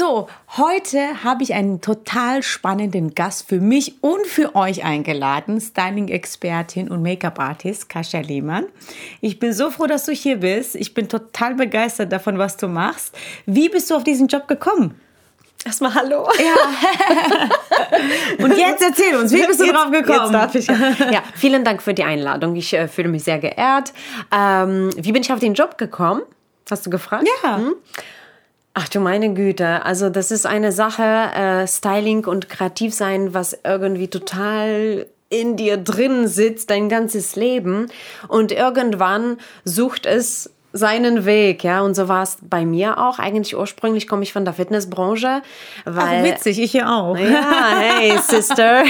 So, heute habe ich einen total spannenden Gast für mich und für euch eingeladen, Styling-Expertin und Make-up-Artist Kasia Lehmann. Ich bin so froh, dass du hier bist. Ich bin total begeistert davon, was du machst. Wie bist du auf diesen Job gekommen? Erstmal Hallo. Ja. und jetzt erzähl uns, wie bist du jetzt, drauf gekommen? Jetzt darf ich. Ja. ja, vielen Dank für die Einladung. Ich äh, fühle mich sehr geehrt. Ähm, wie bin ich auf den Job gekommen? Hast du gefragt? Ja. Hm? Ach du meine Güte, also das ist eine Sache, äh, Styling und kreativ sein, was irgendwie total in dir drin sitzt, dein ganzes Leben. Und irgendwann sucht es seinen Weg, ja, und so war es bei mir auch. Eigentlich ursprünglich komme ich von der Fitnessbranche, weil Ach, witzig, ich ja auch. Ja, hey Sister.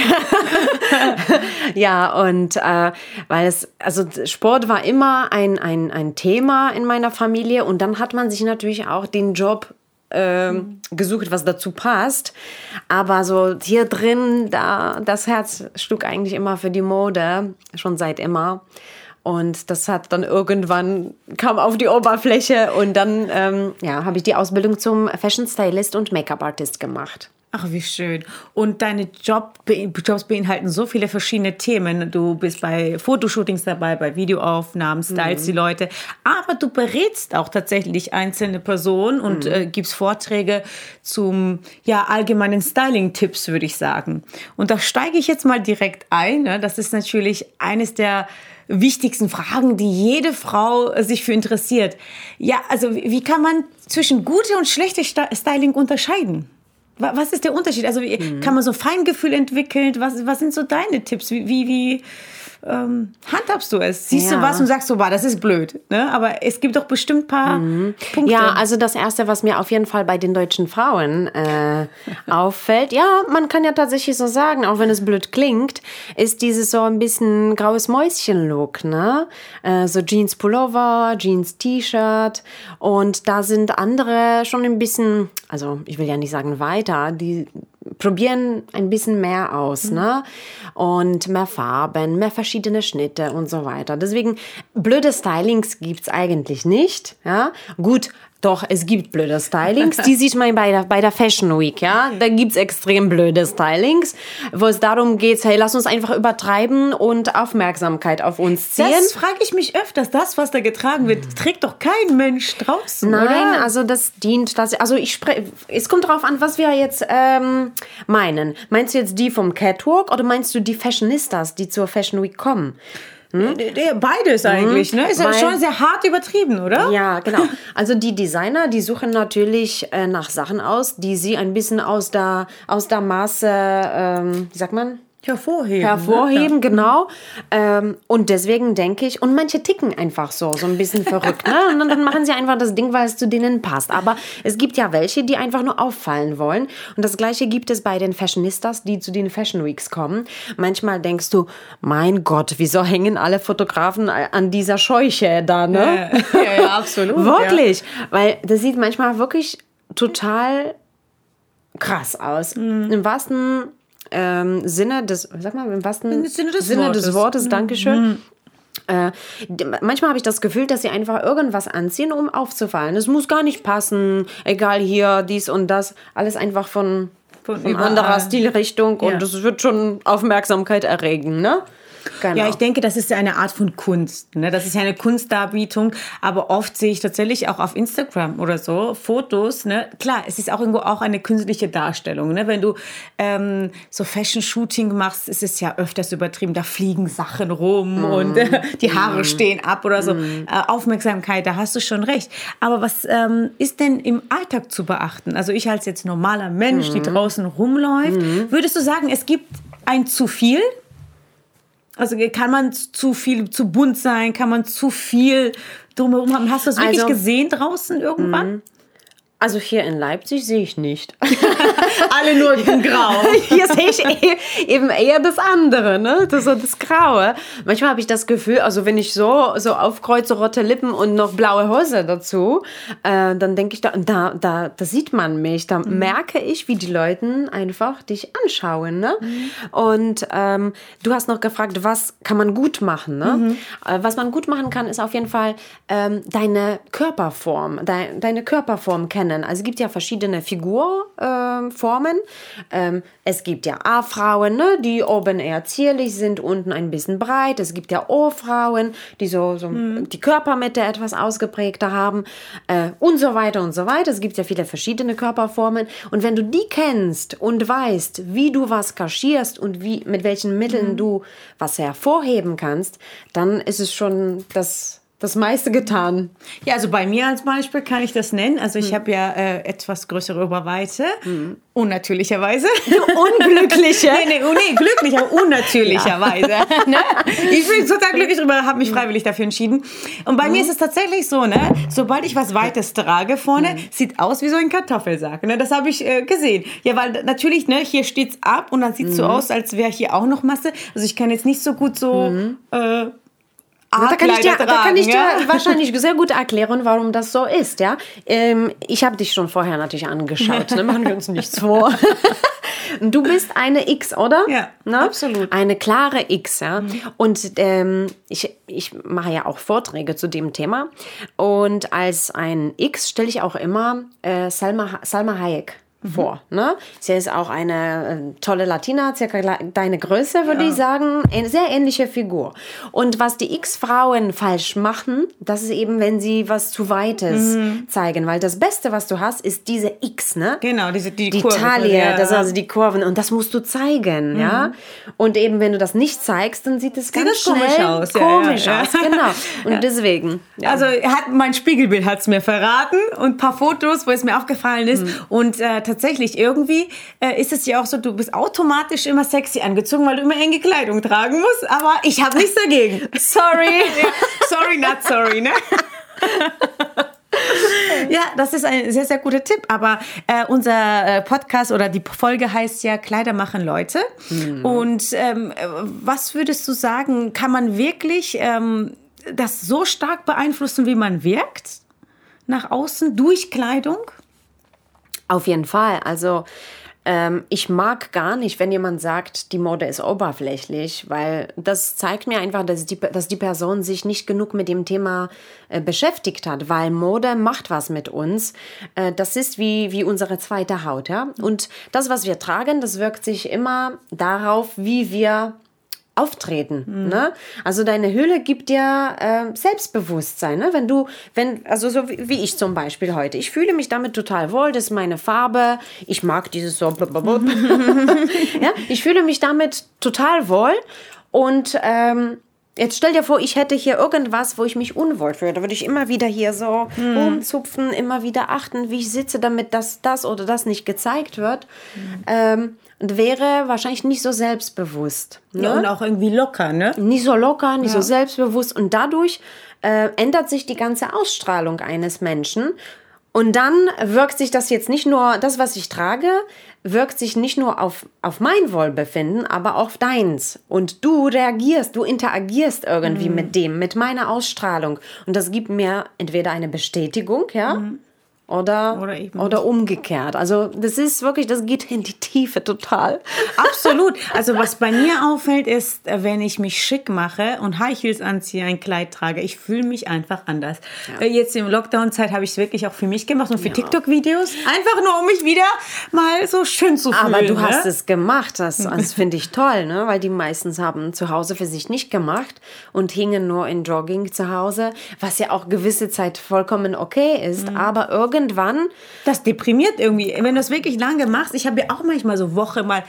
ja, und äh, weil es also Sport war immer ein ein ein Thema in meiner Familie und dann hat man sich natürlich auch den Job ähm, gesucht, was dazu passt. Aber so hier drin, da das Herz schlug eigentlich immer für die Mode, schon seit immer. Und das hat dann irgendwann kam auf die Oberfläche und dann ähm, ja, habe ich die Ausbildung zum Fashion Stylist und Make-up Artist gemacht. Ach, wie schön. Und deine Job, Jobs beinhalten so viele verschiedene Themen. Du bist bei Fotoshootings dabei, bei Videoaufnahmen, stylst mhm. die Leute. Aber du berätst auch tatsächlich einzelne Personen und mhm. äh, gibst Vorträge zum ja, allgemeinen Styling-Tipps, würde ich sagen. Und da steige ich jetzt mal direkt ein. Ne? Das ist natürlich eines der wichtigsten Fragen, die jede Frau sich für interessiert. Ja, also wie kann man zwischen gute und schlechte Styling unterscheiden? Was ist der Unterschied? Also mhm. kann man so Feingefühl entwickeln? Was, was sind so deine Tipps? Wie, wie, wie ähm, handhabst du es? Siehst ja. du was und sagst so, das ist blöd. Ne? Aber es gibt doch bestimmt ein paar mhm. Punkte. Ja, also das Erste, was mir auf jeden Fall bei den deutschen Frauen äh, auffällt, ja, man kann ja tatsächlich so sagen, auch wenn es blöd klingt, ist dieses so ein bisschen graues Mäuschen-Look. Ne? Äh, so Jeans-Pullover, Jeans-T-Shirt und da sind andere schon ein bisschen, also ich will ja nicht sagen weiter, die probieren ein bisschen mehr aus, mhm. ne? Und mehr Farben, mehr verschiedene Schnitte und so weiter. Deswegen, blöde Stylings gibt's eigentlich nicht, ja? Gut, doch, es gibt blöde Stylings. Die sieht man bei der, bei der Fashion Week, ja. Da gibt's extrem blöde Stylings, wo es darum geht, hey, lass uns einfach übertreiben und Aufmerksamkeit auf uns ziehen. Das frage ich mich öfters. Das, was da getragen wird, trägt doch kein Mensch draußen, Nein, oder? also das dient, das, also ich spreche, es kommt darauf an, was wir jetzt ähm, meinen. Meinst du jetzt die vom Catwalk oder meinst du die Fashionistas, die zur Fashion Week kommen? Hm? Beides eigentlich, ne? Ist ja schon sehr hart übertrieben, oder? Ja, genau. Also die Designer, die suchen natürlich äh, nach Sachen aus, die sie ein bisschen aus der, aus der Maße, ähm, wie sagt man? Hervorheben. Hervorheben, ne? genau. Ähm, und deswegen denke ich, und manche ticken einfach so, so ein bisschen verrückt. Ne? Und dann machen sie einfach das Ding, weil es zu denen passt. Aber es gibt ja welche, die einfach nur auffallen wollen. Und das Gleiche gibt es bei den Fashionistas, die zu den Fashion Weeks kommen. Manchmal denkst du, mein Gott, wieso hängen alle Fotografen an dieser Scheuche da, ne? Ja, ja, absolut. wirklich. Ja. Weil das sieht manchmal wirklich total krass aus. Mhm. Im wahrsten ähm, Sinne des, sag mal, im wahrsten Sinne des Sinne Wortes, des Wortes Dankeschön. Mhm. Äh, manchmal habe ich das Gefühl, dass sie einfach irgendwas anziehen, um aufzufallen. Es muss gar nicht passen, egal hier, dies und das. Alles einfach von, von, von anderer Stilrichtung ja. und es wird schon Aufmerksamkeit erregen, ne? Genau. Ja, ich denke, das ist ja eine Art von Kunst. Ne? Das ist ja eine Kunstdarbietung, aber oft sehe ich tatsächlich auch auf Instagram oder so Fotos. Ne? Klar, es ist auch irgendwo auch eine künstliche Darstellung. Ne? Wenn du ähm, so Fashion-Shooting machst, ist es ja öfters übertrieben. Da fliegen Sachen rum mm. und äh, die Haare mm. stehen ab oder so. Mm. Äh, Aufmerksamkeit, da hast du schon recht. Aber was ähm, ist denn im Alltag zu beachten? Also ich als jetzt normaler Mensch, die mhm. draußen rumläuft, mhm. würdest du sagen, es gibt ein zu viel also kann man zu viel, zu bunt sein? Kann man zu viel drumherum haben? Hast du das wirklich also, gesehen draußen irgendwann? Also hier in Leipzig sehe ich nicht. Alle nur in Grau. Hier sehe ich eh, eben eher das andere, ne? Das, das Graue. Manchmal habe ich das Gefühl, also wenn ich so, so aufkreuze, rote Lippen und noch blaue Hose dazu, äh, dann denke ich, da, da, da, da sieht man mich. Da mhm. merke ich, wie die Leute einfach dich anschauen, ne? Mhm. Und ähm, du hast noch gefragt, was kann man gut machen, ne? Mhm. Äh, was man gut machen kann, ist auf jeden Fall ähm, deine Körperform, dein, deine Körperform kennen trennen. Also es gibt ja verschiedene Figurformen. Ähm, es gibt ja A-Frauen, ne, die oben eher zierlich sind, unten ein bisschen breit. Es gibt ja O-Frauen, die so, so Mhm. die Körpermitte etwas ausgeprägter haben äh, und so weiter und so weiter. Es gibt ja viele verschiedene Körperformen. Und wenn du die kennst und weißt, wie du was kaschierst und wie, mit welchen Mhm. Mitteln du was hervorheben kannst, dann ist es schon das, das meiste getan. Ja, also bei mir als Beispiel kann ich das nennen. Also ich habe ja äh, etwas größere Oberweite, unnatürlicherweise. Unglückliche. nee, nee, nee, glücklich, aber unnatürlicherweise. ne? Ich bin total glücklich darüber, habe mich freiwillig dafür entschieden. Und bei mir ist es tatsächlich so, ne? sobald ich was Weites trage vorne, sieht aus wie so ein Kartoffelsack. Ne? Das habe ich äh, gesehen. Ja, weil natürlich, ne, hier steht's ab und dann sieht es so aus, als wäre hier auch noch Masse. Also ich kann jetzt nicht so gut so... Äh, Da kann, ich dir, A-Kleider da kann ich dir tragen, ja? wahrscheinlich sehr gut erklären, warum das so ist, ja. Ähm, ich habe dich schon vorher natürlich angeschaut, ne? machen wir uns nichts vor. Du bist eine X, oder? Ja, Ne? absolut. Eine klare X, ja. Und ähm, ich, ich mache ja auch Vorträge zu dem Thema. Und als ein X stelle ich auch immer äh, Salma, Salma Hayek vor. Ne? Sie ist auch eine äh, tolle Latina, circa deine Größe, würde ich sagen. Eine sehr ähnliche Figur. Und was die X-Frauen falsch machen, das ist eben, wenn sie was zu Weites zeigen. Weil das Beste, was du hast, ist diese X, ne? Genau, diese, die, die Kurve. Taille, ja. das also die Kurven und das musst du zeigen, ja. Und eben wenn du das nicht zeigst, dann sieht es ganz das komisch schnell aus, ja, komisch ja, ja. aus, genau. Und deswegen, ja. Also hat, mein Spiegelbild hat es mir verraten und ein paar Fotos, wo es mir aufgefallen ist. Hm. Und äh, tatsächlich, irgendwie äh, ist es ja auch so, du bist automatisch immer sexy angezogen, weil du immer enge Kleidung tragen musst. Aber ich habe nichts dagegen. sorry. Sorry, not sorry, ne? Ja, das ist ein sehr, sehr guter Tipp. Aber äh, unser äh, Podcast oder die Folge heißt ja Kleider machen Leute. Und ähm, äh, was würdest du sagen, kann man wirklich ähm, das so stark beeinflussen, wie man wirkt? Nach außen durch Kleidung? Auf jeden Fall. Also ähm, ich mag gar nicht, wenn jemand sagt, die Mode ist oberflächlich, weil das zeigt mir einfach, dass die, dass die Person sich nicht genug mit dem Thema äh, beschäftigt hat, weil Mode macht was mit uns. Äh, das ist wie, wie unsere zweite Haut. Ja? Und das, was wir tragen, das wirkt sich immer darauf, wie wir auftreten. Ne? Also deine Hülle gibt dir äh, Selbstbewusstsein. Ne? Wenn du, wenn, also so wie, wie ich zum Beispiel heute, ich fühle mich damit total wohl, das ist meine Farbe, ich mag dieses so, ja? ich fühle mich damit total wohl und ähm, Jetzt stell dir vor, ich hätte hier irgendwas, wo ich mich unwohl fühle. Da würde ich immer wieder hier so rumzupfen, immer wieder achten, wie ich sitze, damit das, das oder das nicht gezeigt wird. Ähm, und wäre wahrscheinlich nicht so selbstbewusst. Ne? Ja, und auch irgendwie locker, ne? nicht so locker, nicht so selbstbewusst. Und dadurch äh, ändert sich die ganze Ausstrahlung eines Menschen. Und dann wirkt sich das jetzt nicht nur, das, was ich trage, wirkt sich nicht nur auf, auf mein Wohlbefinden, aber auch auf deins. Und du reagierst, du interagierst irgendwie mit dem, mit meiner Ausstrahlung. Und das gibt mir entweder eine Bestätigung, ja, oder, Oder oder umgekehrt. Also das ist wirklich, das geht in die Tiefe total. Absolut. Also was bei mir auffällt, ist, wenn ich mich schick mache und High Heels anziehe, ein Kleid trage, ich fühle mich einfach anders. Äh, Jetzt in Lockdown-Zeit habe ich es wirklich auch für mich gemacht und für TikTok-Videos. Einfach nur, um mich wieder mal so schön zu fühlen. Aber du ne? hast es gemacht, das, das finde ich toll, ne? weil die meistens haben zu Hause für sich nicht gemacht und hingen nur in Jogging zu Hause, was ja auch gewisse Zeit vollkommen okay ist. Mhm. Aber irgendwann, Das deprimiert irgendwie. Wenn du das wirklich lange machst, ich habe ja auch manchmal so Woche mal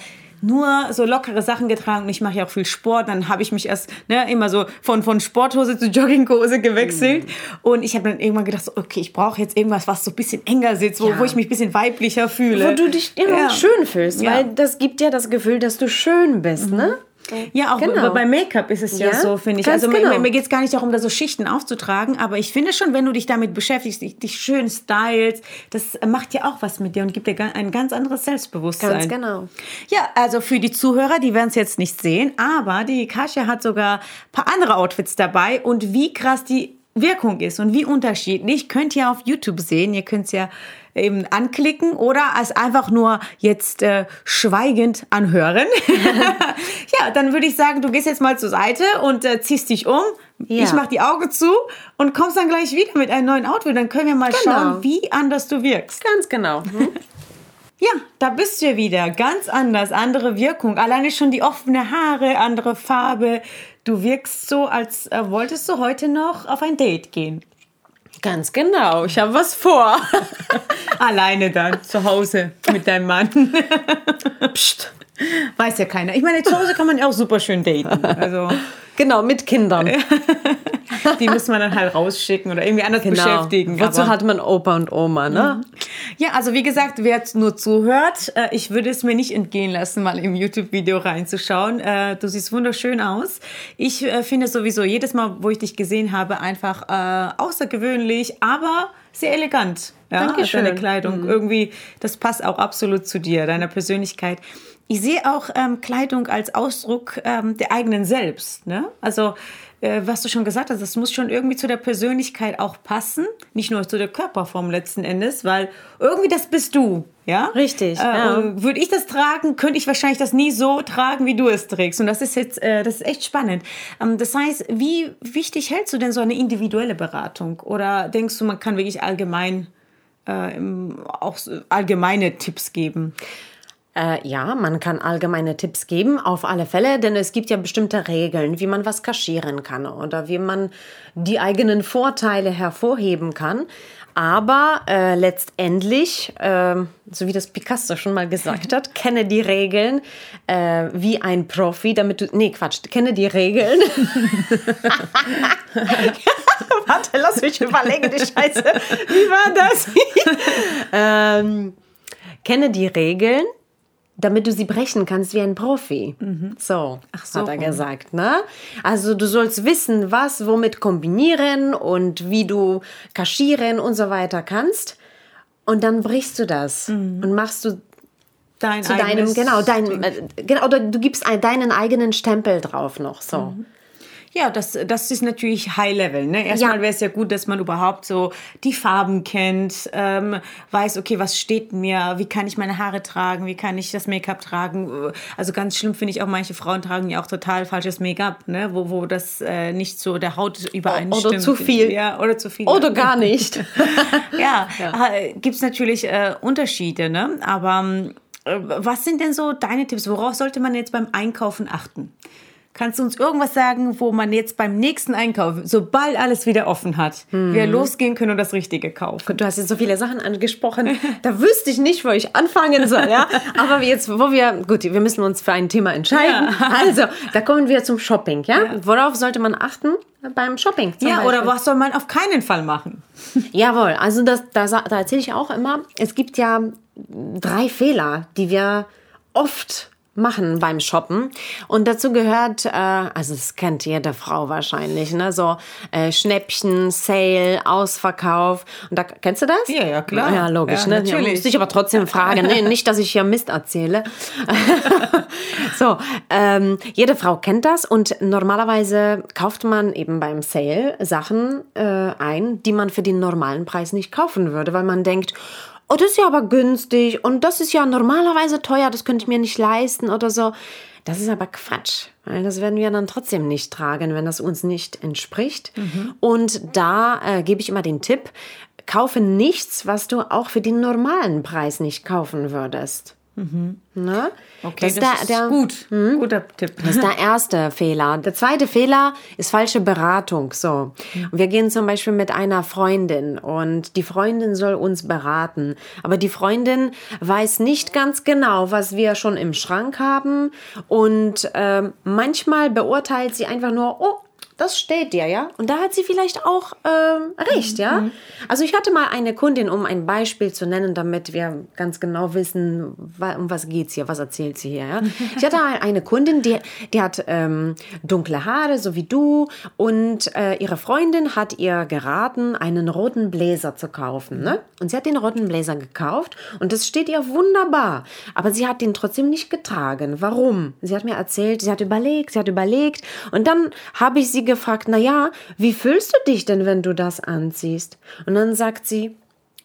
nur so lockere Sachen getragen und ich mache ja auch viel Sport, dann habe ich mich erst ne, immer so von, von Sporthose zu Jogginghose gewechselt und ich habe dann irgendwann gedacht, so, okay, ich brauche jetzt irgendwas, was so ein bisschen enger sitzt, wo, Ja. wo ich mich ein bisschen weiblicher fühle. wo du dich immer Ja. schön fühlst, Ja. weil das gibt ja das Gefühl, dass du schön bist, ne? Ja, auch Genau. bei Make-up ist es ja, Ja, so, finde ich. Also mir, genau. mir geht es gar nicht darum, da so Schichten aufzutragen, aber ich finde schon, wenn du dich damit beschäftigst, dich, dich schön stylst, das macht ja auch was mit dir und gibt dir ein ganz anderes Selbstbewusstsein. Ganz genau. Ja, also für die Zuhörer, die werden es jetzt nicht sehen, aber die Kasia hat sogar ein paar andere Outfits dabei und wie krass die Wirkung ist und wie unterschiedlich, könnt ihr auf YouTube sehen. Ihr könnt es ja eben anklicken oder als einfach nur jetzt äh, schweigend anhören. ja, dann würde ich sagen, du gehst jetzt mal zur Seite und äh, ziehst dich um. Ja. Ich mache die Augen zu und kommst dann gleich wieder mit einem neuen Outfit. Dann können wir mal Genau. schauen, wie anders du wirkst. Ganz genau. Hm? Ja, da bist du ja wieder. Ganz anders, andere Wirkung. Alleine schon die offene Haare, andere Farbe. Du wirkst so, als äh, wolltest du heute noch auf ein Date gehen. Ganz genau. Ich habe was vor. Alleine dann, zu Hause mit deinem Mann. Psst. Weiß ja keiner. Ich meine, zu Hause kann man ja auch super schön daten. Also, genau, mit Kindern. die muss man dann halt rausschicken oder irgendwie anders Genau. beschäftigen. Wozu hat man Opa und Oma, ne? Ja, also wie gesagt, wer jetzt nur zuhört, äh, ich würde es mir nicht entgehen lassen, mal im YouTube-Video reinzuschauen. Äh, du siehst wunderschön aus. Ich äh, finde sowieso jedes Mal, wo ich dich gesehen habe, einfach außergewöhnlich, aber sehr elegant. Ja, Dankeschön. Deine Kleidung irgendwie, das passt auch absolut zu dir, deiner Persönlichkeit. Ich sehe auch ähm, Kleidung als Ausdruck ähm, der eigenen Selbst. Ne? Also äh, was du schon gesagt hast, das muss schon irgendwie zu der Persönlichkeit auch passen, nicht nur zu der Körperform letzten Endes, weil irgendwie das bist du, ja? Richtig, Äh, ja. Würde ich das tragen, könnte ich wahrscheinlich das nie so tragen, wie du es trägst. Und das ist jetzt, äh, das ist echt spannend. Ähm, das heißt, wie wichtig hältst du denn so eine individuelle Beratung? Oder denkst du, man kann wirklich allgemein äh, auch allgemeine Tipps geben? Äh, ja, man kann allgemeine Tipps geben, auf alle Fälle, denn es gibt ja bestimmte Regeln, wie man was kaschieren kann oder wie man die eigenen Vorteile hervorheben kann. Aber äh, letztendlich, ähm, so wie das Picasso schon mal gesagt hat, kenne die Regeln äh, wie ein Profi, damit du. Nee, Quatsch, kenne die Regeln. Warte, lass mich überlegen, die Scheiße. Wie war das? ähm, kenne die Regeln, damit du sie brechen kannst wie ein Profi. So, so hat er gesagt. Ne? Also du sollst wissen, was womit kombinieren und wie du kaschieren und so weiter kannst. Und dann brichst du das und machst du Dein zu deinem, genau, dein, Ding. äh, genau, oder du gibst ein, deinen eigenen Stempel drauf noch. So. Ja, das, das ist natürlich High Level. Ne? Erstmal Ja. wäre es ja gut, dass man überhaupt so die Farben kennt, ähm, weiß, okay, was steht mir, wie kann ich meine Haare tragen, wie kann ich das Make-up tragen. Also ganz schlimm finde ich auch, manche Frauen tragen ja auch total falsches Make-up, ne? wo, wo das äh, nicht so der Haut übereinstimmt. Oder zu viel. Ja, oder zu viel. Oder gar nicht. ja, äh, gibt es natürlich äh, Unterschiede, ne? Aber äh, was sind denn so deine Tipps? Worauf sollte man jetzt beim Einkaufen achten? Kannst du uns irgendwas sagen, wo man jetzt beim nächsten Einkauf, sobald alles wieder offen hat, wir losgehen können und das Richtige kaufen? Du hast jetzt so viele Sachen angesprochen, da wüsste ich nicht, wo ich anfangen soll, ja. Aber jetzt, wo wir, gut, wir müssen uns für ein Thema entscheiden. Also, da kommen wir zum Shopping, ja. Worauf sollte man achten beim Shopping? Ja, Beispiel? oder was soll man auf keinen Fall machen? Jawohl, also das, da, sa- da erzähle ich auch immer, es gibt ja drei Fehler, die wir oft machen beim Shoppen. Und dazu gehört, äh, also das kennt jede Frau wahrscheinlich, ne? So äh, Schnäppchen, Sale, Ausverkauf. Und da kennst du das? Ja, ja, klar. Ja, logisch, Ja, ne? natürlich. Ja, musste ich aber trotzdem fragen. Nee, nicht, dass ich hier Mist erzähle. so, ähm, jede Frau kennt das und normalerweise kauft man eben beim Sale Sachen äh, ein, die man für den normalen Preis nicht kaufen würde, weil man denkt, oh, das ist ja aber günstig und das ist ja normalerweise teuer, das könnte ich mir nicht leisten oder so. Das ist aber Quatsch, weil das werden wir dann trotzdem nicht tragen, wenn das uns nicht entspricht. Und da äh, gebe ich immer den Tipp, kaufe nichts, was du auch für den normalen Preis nicht kaufen würdest. Ne? Okay, das, der- ist der- gut. Guter Tipp. das ist der erste Fehler. Der zweite Fehler ist falsche Beratung. So, wir gehen zum Beispiel mit einer Freundin und die Freundin soll uns beraten, aber die Freundin weiß nicht ganz genau, was wir schon im Schrank haben und ähm, manchmal beurteilt sie einfach nur, oh, das steht dir, ja. Und da hat sie vielleicht auch ähm, recht, ja. Also ich hatte mal eine Kundin, um ein Beispiel zu nennen, damit wir ganz genau wissen, um was geht's hier, was erzählt sie hier, ja. Ich hatte eine Kundin, die, die hat ähm, dunkle Haare, so wie du, und äh, ihre Freundin hat ihr geraten, einen roten Bläser zu kaufen, ne? Und sie hat den roten Bläser gekauft und das steht ihr wunderbar. Aber sie hat den trotzdem nicht getragen. Warum? Sie hat mir erzählt, sie hat überlegt, sie hat überlegt und dann habe ich sie sie gefragt, na ja, wie fühlst du dich denn, wenn du das anziehst? Und dann sagt sie,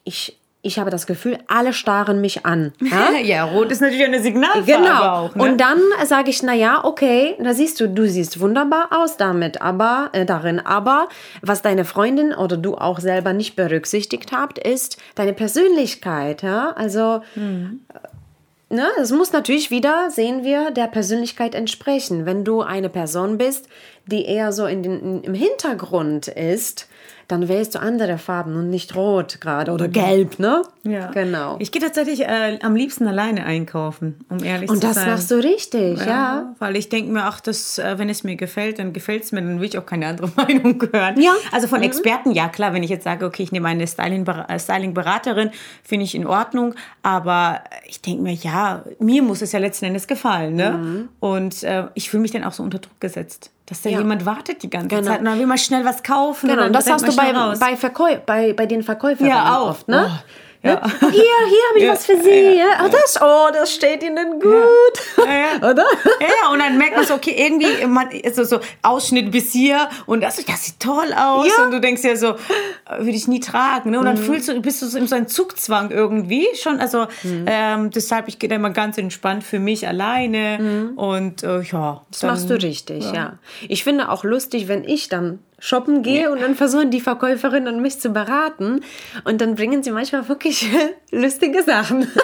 ich, ich habe das Gefühl, alle starren mich an. Ja, ja rot ist natürlich eine Signalfarbe genau. auch. Ne? Und dann sage ich, na ja, okay, da siehst du, du siehst wunderbar aus damit, aber äh, darin, aber was deine Freundin oder du auch selber nicht berücksichtigt habt, ist deine Persönlichkeit. Ja, also Hm. Ne, es muss natürlich wieder, sehen wir, der Persönlichkeit entsprechen. Wenn du eine Person bist, die eher so in den, im Hintergrund ist, dann wählst du andere Farben und nicht rot gerade oder gelb, ne? ja. Genau. Ich gehe tatsächlich äh, am liebsten alleine einkaufen, um ehrlich und zu das sein. machst du richtig, ja. Weil ich denke mir, ach, das, äh, wenn es mir gefällt, dann gefällt es mir, dann will ich auch keine andere Meinung hören. Ja. Also Mhm. von Experten, ja klar, wenn ich jetzt sage, okay, ich nehme eine äh, Styling-Beraterin, finde ich in Ordnung. Aber ich denke mir, ja, mir muss es ja letzten Endes gefallen. Ne? Mhm. Und äh, ich fühle mich dann auch so unter Druck gesetzt. Dass da Ja. jemand wartet die ganze Genau. Zeit und dann will man schnell was kaufen. Genau, und das hast du bei, raus. bei, Verkäu bei, bei den Verkäuferinnen Ja, auch. oft, ne? Oh, ja. Hier, hier habe ich Ja. was für Sie. Ja. Oh, das, oh, das steht Ihnen gut. Ja, ja. Oder? Ja, ja, und dann merkt man so, okay, irgendwie, man, so, so Ausschnitt bis hier und das, das sieht toll aus. Ja. Mhm. Und du denkst ja so, äh, würde ich nie tragen. Ne? Und dann fühlst du, bist du so in so einem Zugzwang irgendwie schon. Also Mhm. ähm, deshalb, ich gehe da immer ganz entspannt für mich alleine. Und äh, ja. Mhm. Das machst du richtig, ja. Ich finde auch lustig, wenn ich dann shoppen gehe und dann versuchen die Verkäuferinnen mich zu beraten und dann bringen sie manchmal wirklich lustige Sachen.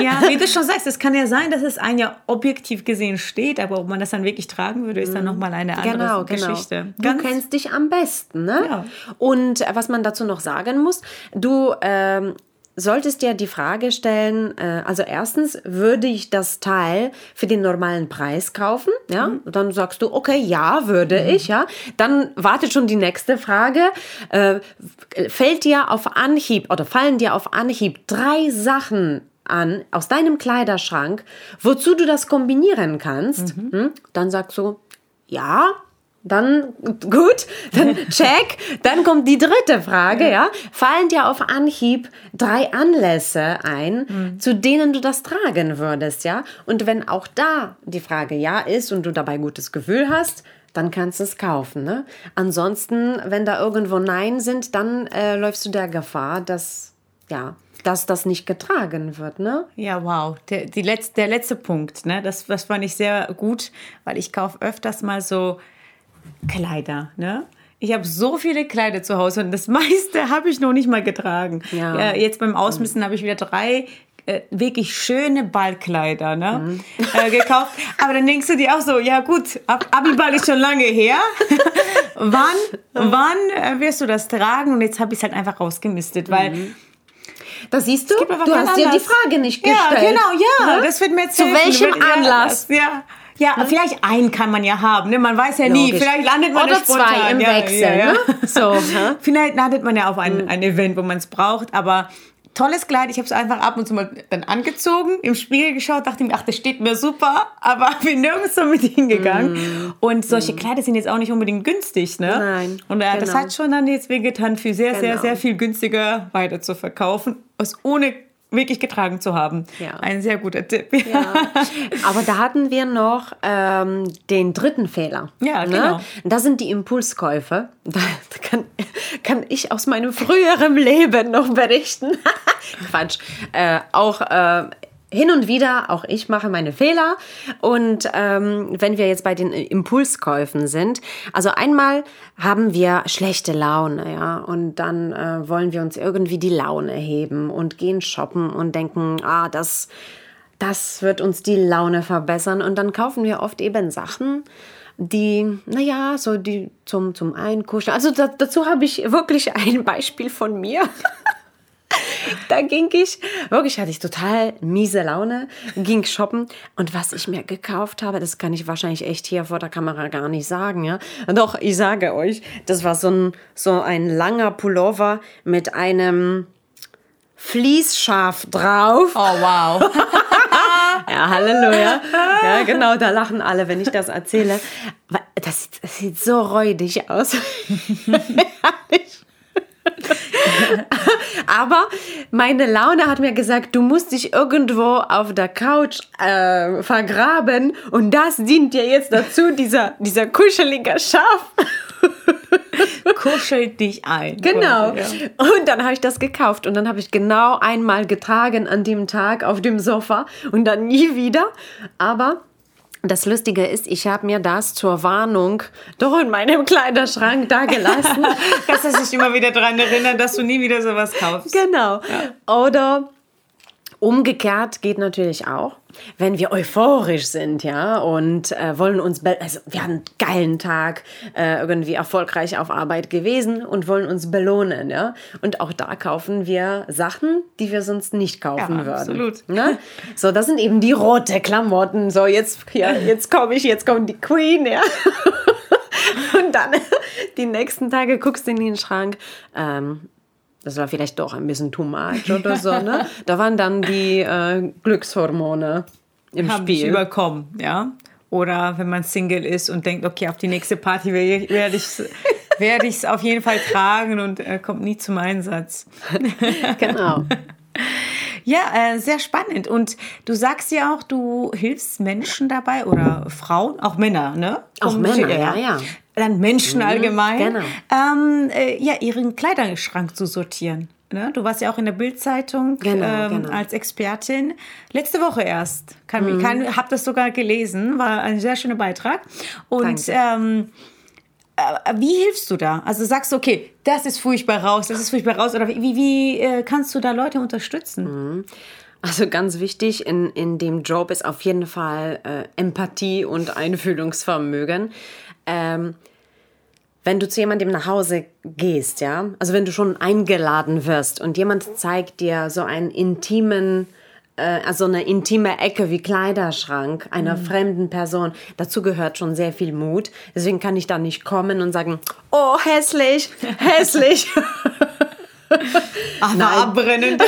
Ja, wie du schon sagst, es kann ja sein, dass es ein ja objektiv gesehen steht, aber ob man das dann wirklich tragen würde, ist dann nochmal eine andere Genau, genau. Geschichte. Du kennst dich am besten, ne? Ja. Und äh, was man dazu noch sagen muss, du ähm, solltest dir die Frage stellen, äh, also erstens, würde ich das Teil für den normalen Preis kaufen? Ja, Mhm. dann sagst du, okay, ja, würde ich, ja. Dann wartet schon die nächste Frage. Äh, fällt dir auf Anhieb oder fallen dir auf Anhieb drei Sachen an aus deinem Kleiderschrank, wozu du das kombinieren kannst? Hm? Dann sagst du, ja, dann gut, dann check. Dann kommt die dritte Frage, ja. Fallen dir auf Anhieb drei Anlässe ein, zu denen du das tragen würdest, ja? Und wenn auch da die Frage ja ist und du dabei gutes Gefühl hast, dann kannst du es kaufen. Ne? Ansonsten, wenn da irgendwo Nein sind, dann äh, läufst du der Gefahr, dass, ja, dass das nicht getragen wird. Ne? Ja, wow. Der, die letzte, der letzte Punkt, ne? das, das fand ich sehr gut, weil ich kaufe öfters mal so Kleider. Ne? Ich habe so viele Kleider zu Hause und das meiste habe ich noch nicht mal getragen. Ja. jetzt beim Ausmisten habe ich wieder drei äh, wirklich schöne Ballkleider ne? äh, gekauft. Aber dann denkst du dir auch so, ja gut, Ab Abiball ist schon lange her. wann wann äh, wirst du das tragen? Und jetzt habe ich es halt einfach rausgemistet, weil Da siehst du, du hast dir die Anlass. Frage nicht Ja, gestellt. genau, ja, Ne? das wird mir jetzt Zu welchem ja, Anlass? das- Ja, ja vielleicht einen kann man ja haben, ne? man weiß ja nie, Logisch. vielleicht landet man Oder ja spontan. zwei im ja, Wechsel, Ja, ja. ne? So, hä? Vielleicht landet man ja auf ein, Mhm. ein Event, wo man es braucht, aber tolles Kleid, ich habe es einfach ab und zu mal dann angezogen, im Spiegel geschaut, dachte mir, ach, das steht mir super, aber bin nirgends so mit hingegangen. Und solche Kleider sind jetzt auch nicht unbedingt günstig, ne? Nein, Und äh, das genau. hat schon dann jetzt wehgetan, für sehr, sehr, Genau. sehr viel günstiger weiter zu verkaufen, es ohne wirklich getragen zu haben. Ja. Ein sehr guter Tipp. Ja. Aber da hatten wir noch ähm, den dritten Fehler. Ja, ne? genau. Das sind die Impulskäufe. Da kann, kann ich aus meinem früheren Leben noch berichten. Quatsch. Äh, auch äh, hin und wieder, auch ich mache meine Fehler. Und ähm, wenn wir jetzt bei den Impulskäufen sind, also einmal haben wir schlechte Laune, ja, und dann äh, wollen wir uns irgendwie die Laune heben und gehen shoppen und denken, ah, das, das wird uns die Laune verbessern. Und dann kaufen wir oft eben Sachen, die, naja, so die zum, zum Einkuscheln. Also da, dazu habe ich wirklich ein Beispiel von mir. Da ging ich, wirklich hatte ich total miese Laune, ging shoppen und was ich mir gekauft habe, das kann ich wahrscheinlich echt hier vor der Kamera gar nicht sagen, ja. Doch, ich sage euch, das war so ein, so ein langer Pullover mit einem Fließschaf drauf. Oh, wow. Ja, Halleluja. Ja, genau, da lachen alle, wenn ich das erzähle. Das, das sieht so räudig aus. Aber meine Laune hat mir gesagt, du musst dich irgendwo auf der Couch äh, vergraben und das dient dir jetzt dazu, dieser, dieser kuschelige Schaf. Kuschelt dich ein. Genau. Ja. Und dann habe ich das gekauft und dann habe ich genau einmal getragen an dem Tag auf dem Sofa und dann nie wieder. Aber das Lustige ist, ich habe mir das zur Warnung doch in meinem Kleiderschrank da gelassen. Dass er sich immer wieder daran erinnert, dass du nie wieder sowas kaufst. genau. Oder umgekehrt geht natürlich auch, wenn wir euphorisch sind, ja, und äh, wollen uns, also wir haben einen geilen Tag, äh, irgendwie erfolgreich auf Arbeit gewesen und wollen uns belohnen, ja. Und auch da kaufen wir Sachen, die wir sonst nicht kaufen Ja, würden. absolut. Ne? So, das sind eben die rote Klamotten. So, jetzt, ja, jetzt komme ich, jetzt kommt die Queen, ja. Und dann die nächsten Tage guckst du in den Schrank. Ähm, das war vielleicht doch ein bisschen too much oder so, ne? Da waren dann die äh, Glückshormone im Haben Spiel. überkommen, ja. Oder wenn man Single ist und denkt, okay, auf die nächste Party werde werde ich es auf jeden Fall tragen und äh, kommt nie zum Einsatz. Genau. Ja, äh, sehr spannend. Und du sagst ja auch, du hilfst Menschen dabei oder Frauen, auch Männer, ne? Auch Männer, ja, ja. Dann Menschen allgemein, genau. ähm, äh, ja, ihren Kleiderschrank zu sortieren. Ne? Du warst ja auch in der Bildzeitung Genau, ähm, genau. als Expertin. Letzte Woche erst. Kann, mhm. kann, hab das sogar gelesen, war ein sehr schöner Beitrag. Und Danke. ähm, äh, wie hilfst du da? Also sagst du, okay, das ist furchtbar raus, das ist furchtbar raus. Oder wie, wie, äh, kannst du da Leute unterstützen? Also ganz wichtig in, in dem Job ist auf jeden Fall äh, Empathie und Einfühlungsvermögen. Ähm, wenn du zu jemandem nach Hause gehst, ja, also wenn du schon eingeladen wirst und jemand zeigt dir so einen intimen, äh, also eine intime Ecke wie Kleiderschrank einer fremden Person, dazu gehört schon sehr viel Mut. Deswegen kann ich da nicht kommen und sagen, oh, hässlich, hässlich. Aber abbrennend.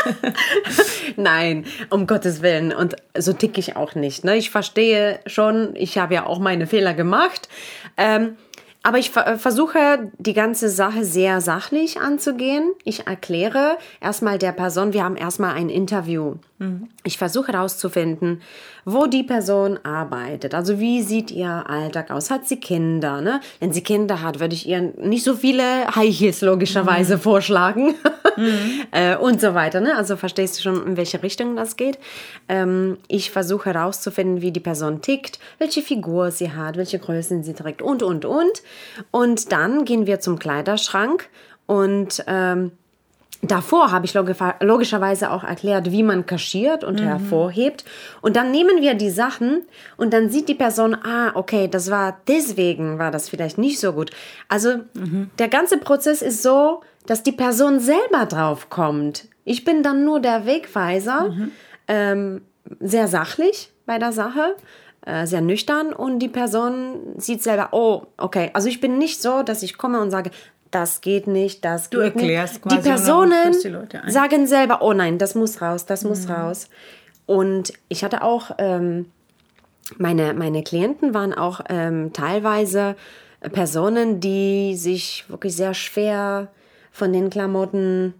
Nein, um Gottes Willen. Und so tick ich auch nicht. Ne? Ich verstehe schon, ich habe ja auch meine Fehler gemacht. Ähm, aber ich ver versuche, die ganze Sache sehr sachlich anzugehen. Ich erkläre erstmal der Person, wir haben erstmal ein Interview. Ich versuche herauszufinden, wo die Person arbeitet. Also wie sieht ihr Alltag aus? Hat sie Kinder? Ne? Wenn sie Kinder hat, würde ich ihr nicht so viele High Heels logischerweise vorschlagen. äh, und so weiter. Ne? Also verstehst du schon, in welche Richtung das geht. Ähm, ich versuche herauszufinden, wie die Person tickt, welche Figur sie hat, welche Größen sie trägt und, und, und. Und dann gehen wir zum Kleiderschrank und ähm, Davor habe ich logi- logischerweise auch erklärt, wie man kaschiert und hervorhebt. Und dann nehmen wir die Sachen und dann sieht die Person, ah, okay, das war deswegen war das vielleicht nicht so gut. Also der ganze Prozess ist so, dass die Person selber drauf kommt. Ich bin dann nur der Wegweiser, ähm, sehr sachlich bei der Sache. äh, Sehr nüchtern und die Person sieht selber, oh, okay. Also ich bin nicht so, dass ich komme und sage, das geht nicht, das geht erklärst nicht. quasi Die Personen die sagen selber, oh nein, das muss raus, das muss raus. Und ich hatte auch, ähm, meine, meine Klienten waren auch ähm, teilweise Personen, die sich wirklich sehr schwer von den Klamotten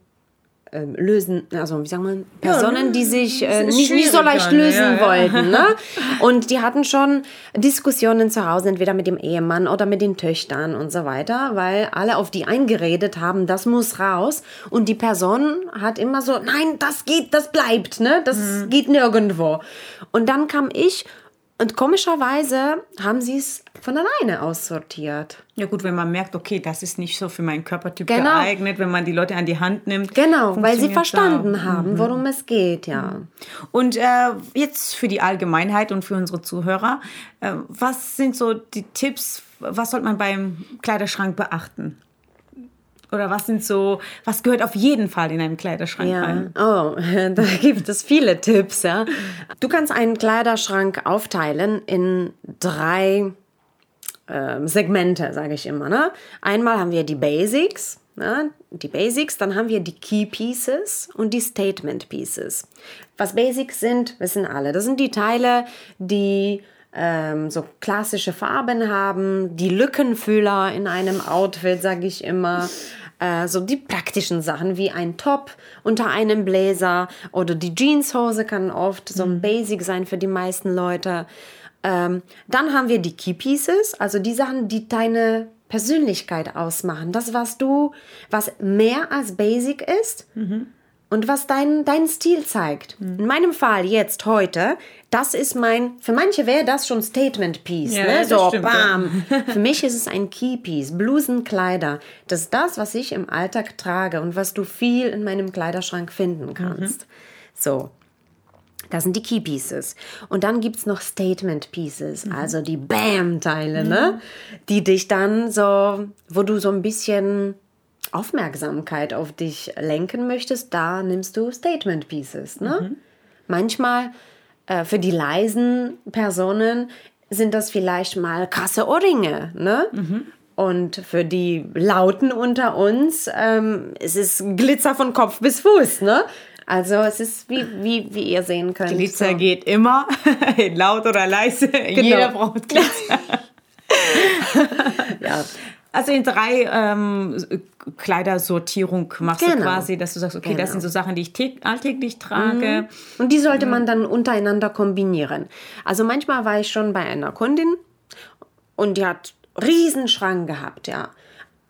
ähm, lösen, also wie sagt man, Personen, die sich äh, nicht, nicht so leicht dann, lösen ja, ja. wollten. Ne? Und die hatten schon Diskussionen zu Hause, entweder mit dem Ehemann oder mit den Töchtern und so weiter, weil alle auf die eingeredet haben, das muss raus. Und die Person hat immer so, nein, das geht, das bleibt, ne? das Mhm. geht nirgendwo. Und dann kam ich und komischerweise haben sie es von alleine aussortiert. Ja gut, wenn man merkt, okay, das ist nicht so für meinen Körpertyp Genau. geeignet, wenn man die Leute an die Hand nimmt. Genau, weil sie verstanden auch. haben, worum es geht, ja. Und äh, jetzt für die Allgemeinheit und für unsere Zuhörer, äh, was sind so die Tipps, was sollte man beim Kleiderschrank beachten? Oder was sind so, was gehört auf jeden Fall in einem Kleiderschrank Ja, rein? oh, da gibt es viele Tipps, ja. Du kannst einen Kleiderschrank aufteilen in drei ähm, Segmente, sage ich immer. Ne? Einmal haben wir die Basics, ne? die Basics, dann haben wir die Key Pieces und die Statement Pieces. Was Basics sind, wissen alle. Das sind die Teile, die ähm, so klassische Farben haben, die Lückenfüller in einem Outfit, sage ich immer. Äh, so die praktischen Sachen wie ein Top unter einem Bläser oder die Jeanshose kann oft so ein Basic sein für die meisten Leute. Ähm, dann haben wir die Key Pieces, also die Sachen, die deine Persönlichkeit ausmachen. Das, was du, was mehr als Basic ist und was dein, dein Stil zeigt. In meinem Fall jetzt, heute, das ist mein, für manche wäre das schon Statement Piece. Ja, ne? So, stimmt, ja. bam. Für mich ist es ein Key Piece. Blusen, Kleider. Das ist das, was ich im Alltag trage und was du viel in meinem Kleiderschrank finden kannst. So. Das sind die Key Pieces. Und dann gibt es noch Statement Pieces, also die Bam-Teile, ne? Die dich dann so, wo du so ein bisschen Aufmerksamkeit auf dich lenken möchtest, da nimmst du Statement Pieces, ne? Manchmal äh, für die leisen Personen sind das vielleicht mal krasse Ohrringe, ne? Und für die Lauten unter uns ähm, es ist Glitzer von Kopf bis Fuß, ne? Also es ist wie, wie, wie ihr sehen könnt. Glitzer so. geht immer, laut oder leise. Jeder braucht Glitzer. Ja. Also in drei ähm, Kleidersortierung machst du Genau. quasi, dass du sagst, okay, das Genau. sind so Sachen, die ich tä- alltäglich trage. Und die sollte man dann untereinander kombinieren. Also manchmal war ich schon bei einer Kundin und die hat riesen Schrank gehabt, ja.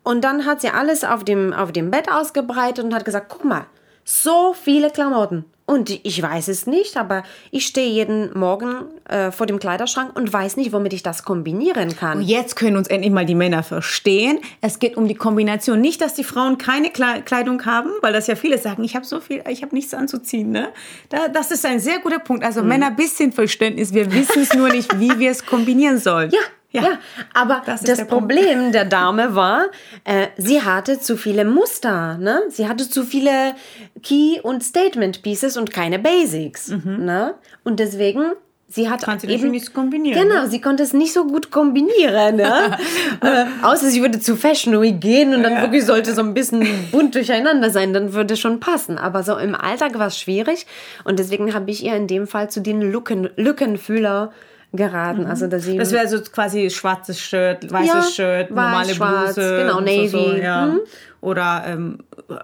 Und dann hat sie alles auf dem, auf dem Bett ausgebreitet und hat gesagt, guck mal, so viele Klamotten. Und ich weiß es nicht, aber ich stehe jeden Morgen äh, vor dem Kleiderschrank und weiß nicht, womit ich das kombinieren kann. Und jetzt können uns endlich mal die Männer verstehen. Es geht um die Kombination. Nicht, dass die Frauen keine Kle- Kleidung haben, weil das ja viele sagen, ich habe so viel, ich habe nichts anzuziehen. Ne? Da, das ist ein sehr guter Punkt. Mhm. Also Männer, bisschen Verständnis. Wir wissen es nur nicht, wie wir es kombinieren sollen. Ja, ja, aber Das das, der Punkt. Problem der Dame war, äh, sie hatte zu viele Muster, ne? Sie hatte zu viele Key- und Statement-Pieces und keine Basics, ne? Und deswegen, sie hat Mhm. Kann sie eben... nichts kombinieren, Genau, sie konnte es nicht so gut kombinieren, ne? äh, außer sie würde zu Fashion Week gehen und dann wirklich sollte so ein bisschen bunt durcheinander sein, dann würde schon passen. Aber so im Alltag war es schwierig und deswegen habe ich ihr in dem Fall zu den Lücken, Lückenfüller geraten. Also, dass sie Mhm. Das wäre so quasi schwarzes Shirt, weißes Ja, Shirt, weiß, normale schwarz, Bluse. genau, Navy. So, so, ja. Mhm. Oder ähm,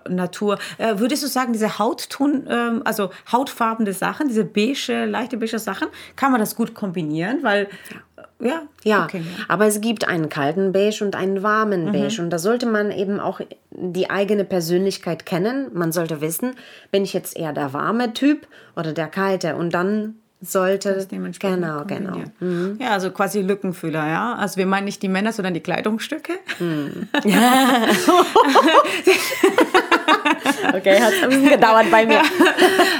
Natur. Äh, würdest du sagen, diese Hautton, ähm, also hautfarbene Sachen, diese beige, leichte beige Sachen, kann man das gut kombinieren? Weil, äh, ja, Ja, okay. aber es gibt einen kalten Beige und einen warmen Beige. Und da sollte man eben auch die eigene Persönlichkeit kennen. Man sollte wissen, bin ich jetzt eher der warme Typ oder der kalte. Und dann sollte. dementsprechend Genau, genau. kombinieren. Ja, also quasi Lückenfüller, ja. Also wir meinen nicht die Männer, sondern die Kleidungsstücke. Okay, hat ein bisschen gedauert bei mir.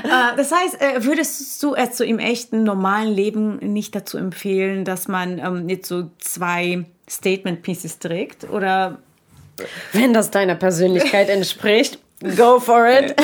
Äh, das heißt, äh, würdest du es so im echten, normalen Leben nicht dazu empfehlen, dass man ähm, jetzt so zwei Statement Pieces trägt? Oder Wenn das deiner Persönlichkeit entspricht, go for it.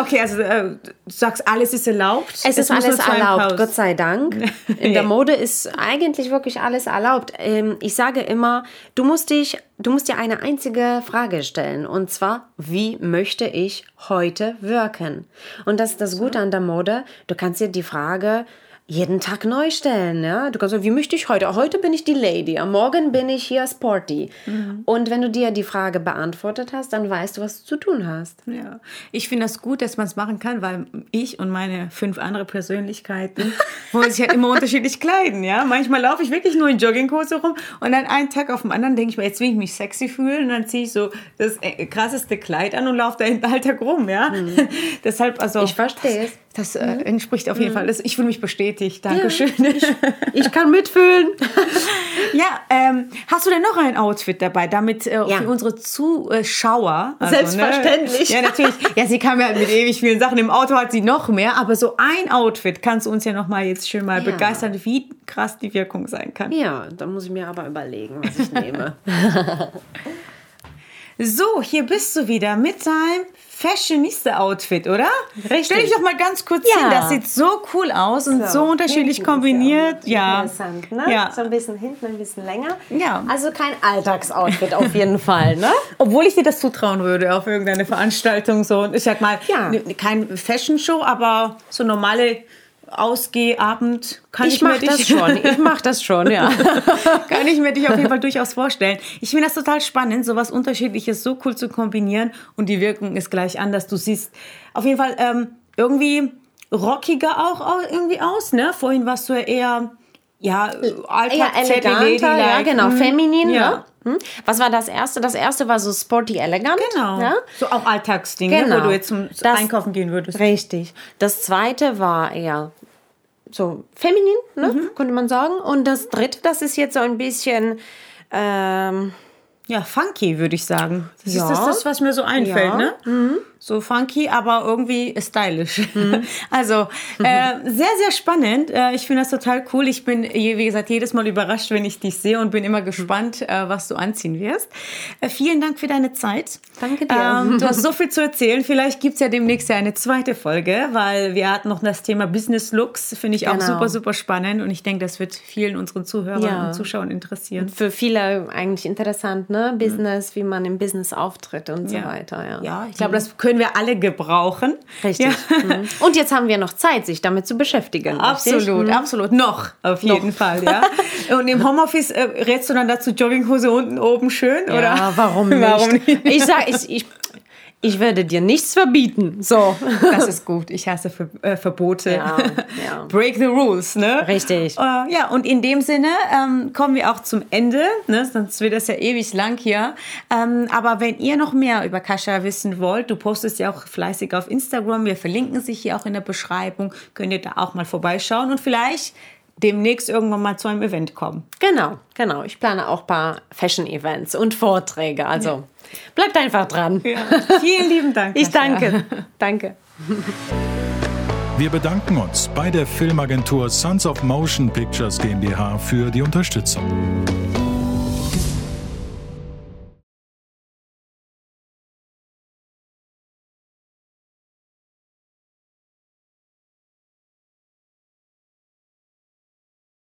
okay, also äh, du sagst, alles ist erlaubt. Es ist muss alles erlaubt, Gott sei Dank. In der Mode ist eigentlich wirklich alles erlaubt. Ähm, Ich sage immer, du musst dich, du musst dir eine einzige Frage stellen und zwar, wie möchte ich heute wirken? Und das ist das Gute an der Mode. Du kannst dir die Frage jeden Tag neu stellen. Ja? Du kannst sagen, wie möchte ich heute? Heute bin ich die Lady, am Morgen bin ich hier sporty. Und wenn du dir die Frage beantwortet hast, dann weißt du, was du zu tun hast. Ja, ich finde das gut, dass man es machen kann, weil ich und meine fünf andere Persönlichkeiten wollen sich halt immer unterschiedlich kleiden, ja. Manchmal laufe ich wirklich nur in Jogginghose rum und dann einen Tag auf den anderen denke ich mir, jetzt will ich mich sexy fühlen und dann ziehe ich so das äh, krasseste Kleid an und laufe da den Alltag rum, ja. Deshalb, also. Ich verstehe es. Das äh, entspricht auf jeden Fall. Das, ich fühle mich bestätigt. Dankeschön. Ich kann mitfühlen. Ja, ähm, hast du denn noch ein Outfit dabei, damit äh, Ja. für unsere Zuschauer? also, Selbstverständlich. Ne, ja, natürlich. Ja, sie kam ja mit ewig vielen Sachen. Im Auto hat sie noch mehr, aber so ein Outfit kannst du uns ja noch mal jetzt schön mal Ja. begeistern, wie krass die Wirkung sein kann. Ja, da muss ich mir aber überlegen, was ich nehme. So, hier bist du wieder mit deinem Fashionista-Outfit, oder? Richtig. Stell dich doch mal ganz kurz Ja. hin. Das sieht so cool aus und so, unterschiedlich hinten kombiniert. ja. Interessant, ne? Ja. So ein bisschen hinten, ein bisschen länger. Ja. Also kein Alltagsoutfit auf jeden Fall, ne? Obwohl ich dir das zutrauen würde auf irgendeine Veranstaltung so. Ich sag mal, Ja. kein Fashion Show, aber so normale Ausgehabend kann ich, Ich mir das dich, schon. Ich mache das schon, ja. kann ich mir dich auf jeden Fall durchaus vorstellen. Ich finde das total spannend, sowas Unterschiedliches so cool zu kombinieren und die Wirkung ist gleich anders. Du siehst auf jeden Fall ähm, irgendwie rockiger auch au- irgendwie aus, ne? Vorhin warst du ja eher ja, Eher Alltag, eleganter, ja, genau, feminin. Ja. Ne? Hm? Was war das erste? Das erste war so sporty elegant. Genau. Ja? So auch Alltagsdinge, Genau. wo du jetzt zum Das- Einkaufen gehen würdest. Richtig. Das zweite war eher so feminin, ne? Mhm. könnte man sagen. Und das dritte, das ist jetzt so ein bisschen. Ähm, Ja, funky, würde ich sagen. Das Ja. ist das, das, was mir so einfällt, Ja. Mhm. ne? So funky, aber irgendwie stylisch. Also, äh, sehr, sehr spannend. Äh, ich finde das total cool. Ich bin, wie gesagt, jedes Mal überrascht, wenn ich dich sehe und bin immer gespannt, äh, was du anziehen wirst. Äh, vielen Dank für deine Zeit. Danke dir. Ähm, du hast so viel zu erzählen. Vielleicht gibt es ja demnächst ja eine zweite Folge, weil wir hatten noch das Thema Business Looks. Finde ich auch Genau. super, super spannend. Und ich denke, das wird vielen unseren Zuhörern Ja. und Zuschauern interessieren. für viele eigentlich interessant, ne? Business, wie man im Business auftritt und so Ja. weiter. Ja, Ja, ich glaube, das können wir alle gebrauchen. Richtig. Mhm. Und jetzt haben wir noch Zeit, sich damit zu beschäftigen. Absolut, absolut. Noch, auf jeden Fall, ja. Und im Homeoffice äh, rätst du dann dazu Jogginghose unten oben schön, oder? Ja, warum nicht? Warum nicht? Ich sag, ich, ich, ich werde dir nichts verbieten. So. Das ist gut. Ich hasse Ver äh, Verbote. Ja, ja. Break the rules, ne? Richtig. Äh, ja, und in dem Sinne ähm, kommen wir auch zum Ende, ne? sonst wird das ja ewig lang hier. Ähm, aber wenn ihr noch mehr über Kascha wissen wollt, du postest ja auch fleißig auf Instagram, wir verlinken sich hier auch in der Beschreibung, könnt ihr da auch mal vorbeischauen und vielleicht demnächst irgendwann mal zu einem Event kommen. Genau, genau. Ich plane auch ein paar Fashion-Events und Vorträge. Also bleibt einfach dran. Ja. Vielen lieben Dank. Ich danke. Danke. Wir bedanken uns bei der Filmagentur Sons of Motion Pictures GmbH für die Unterstützung.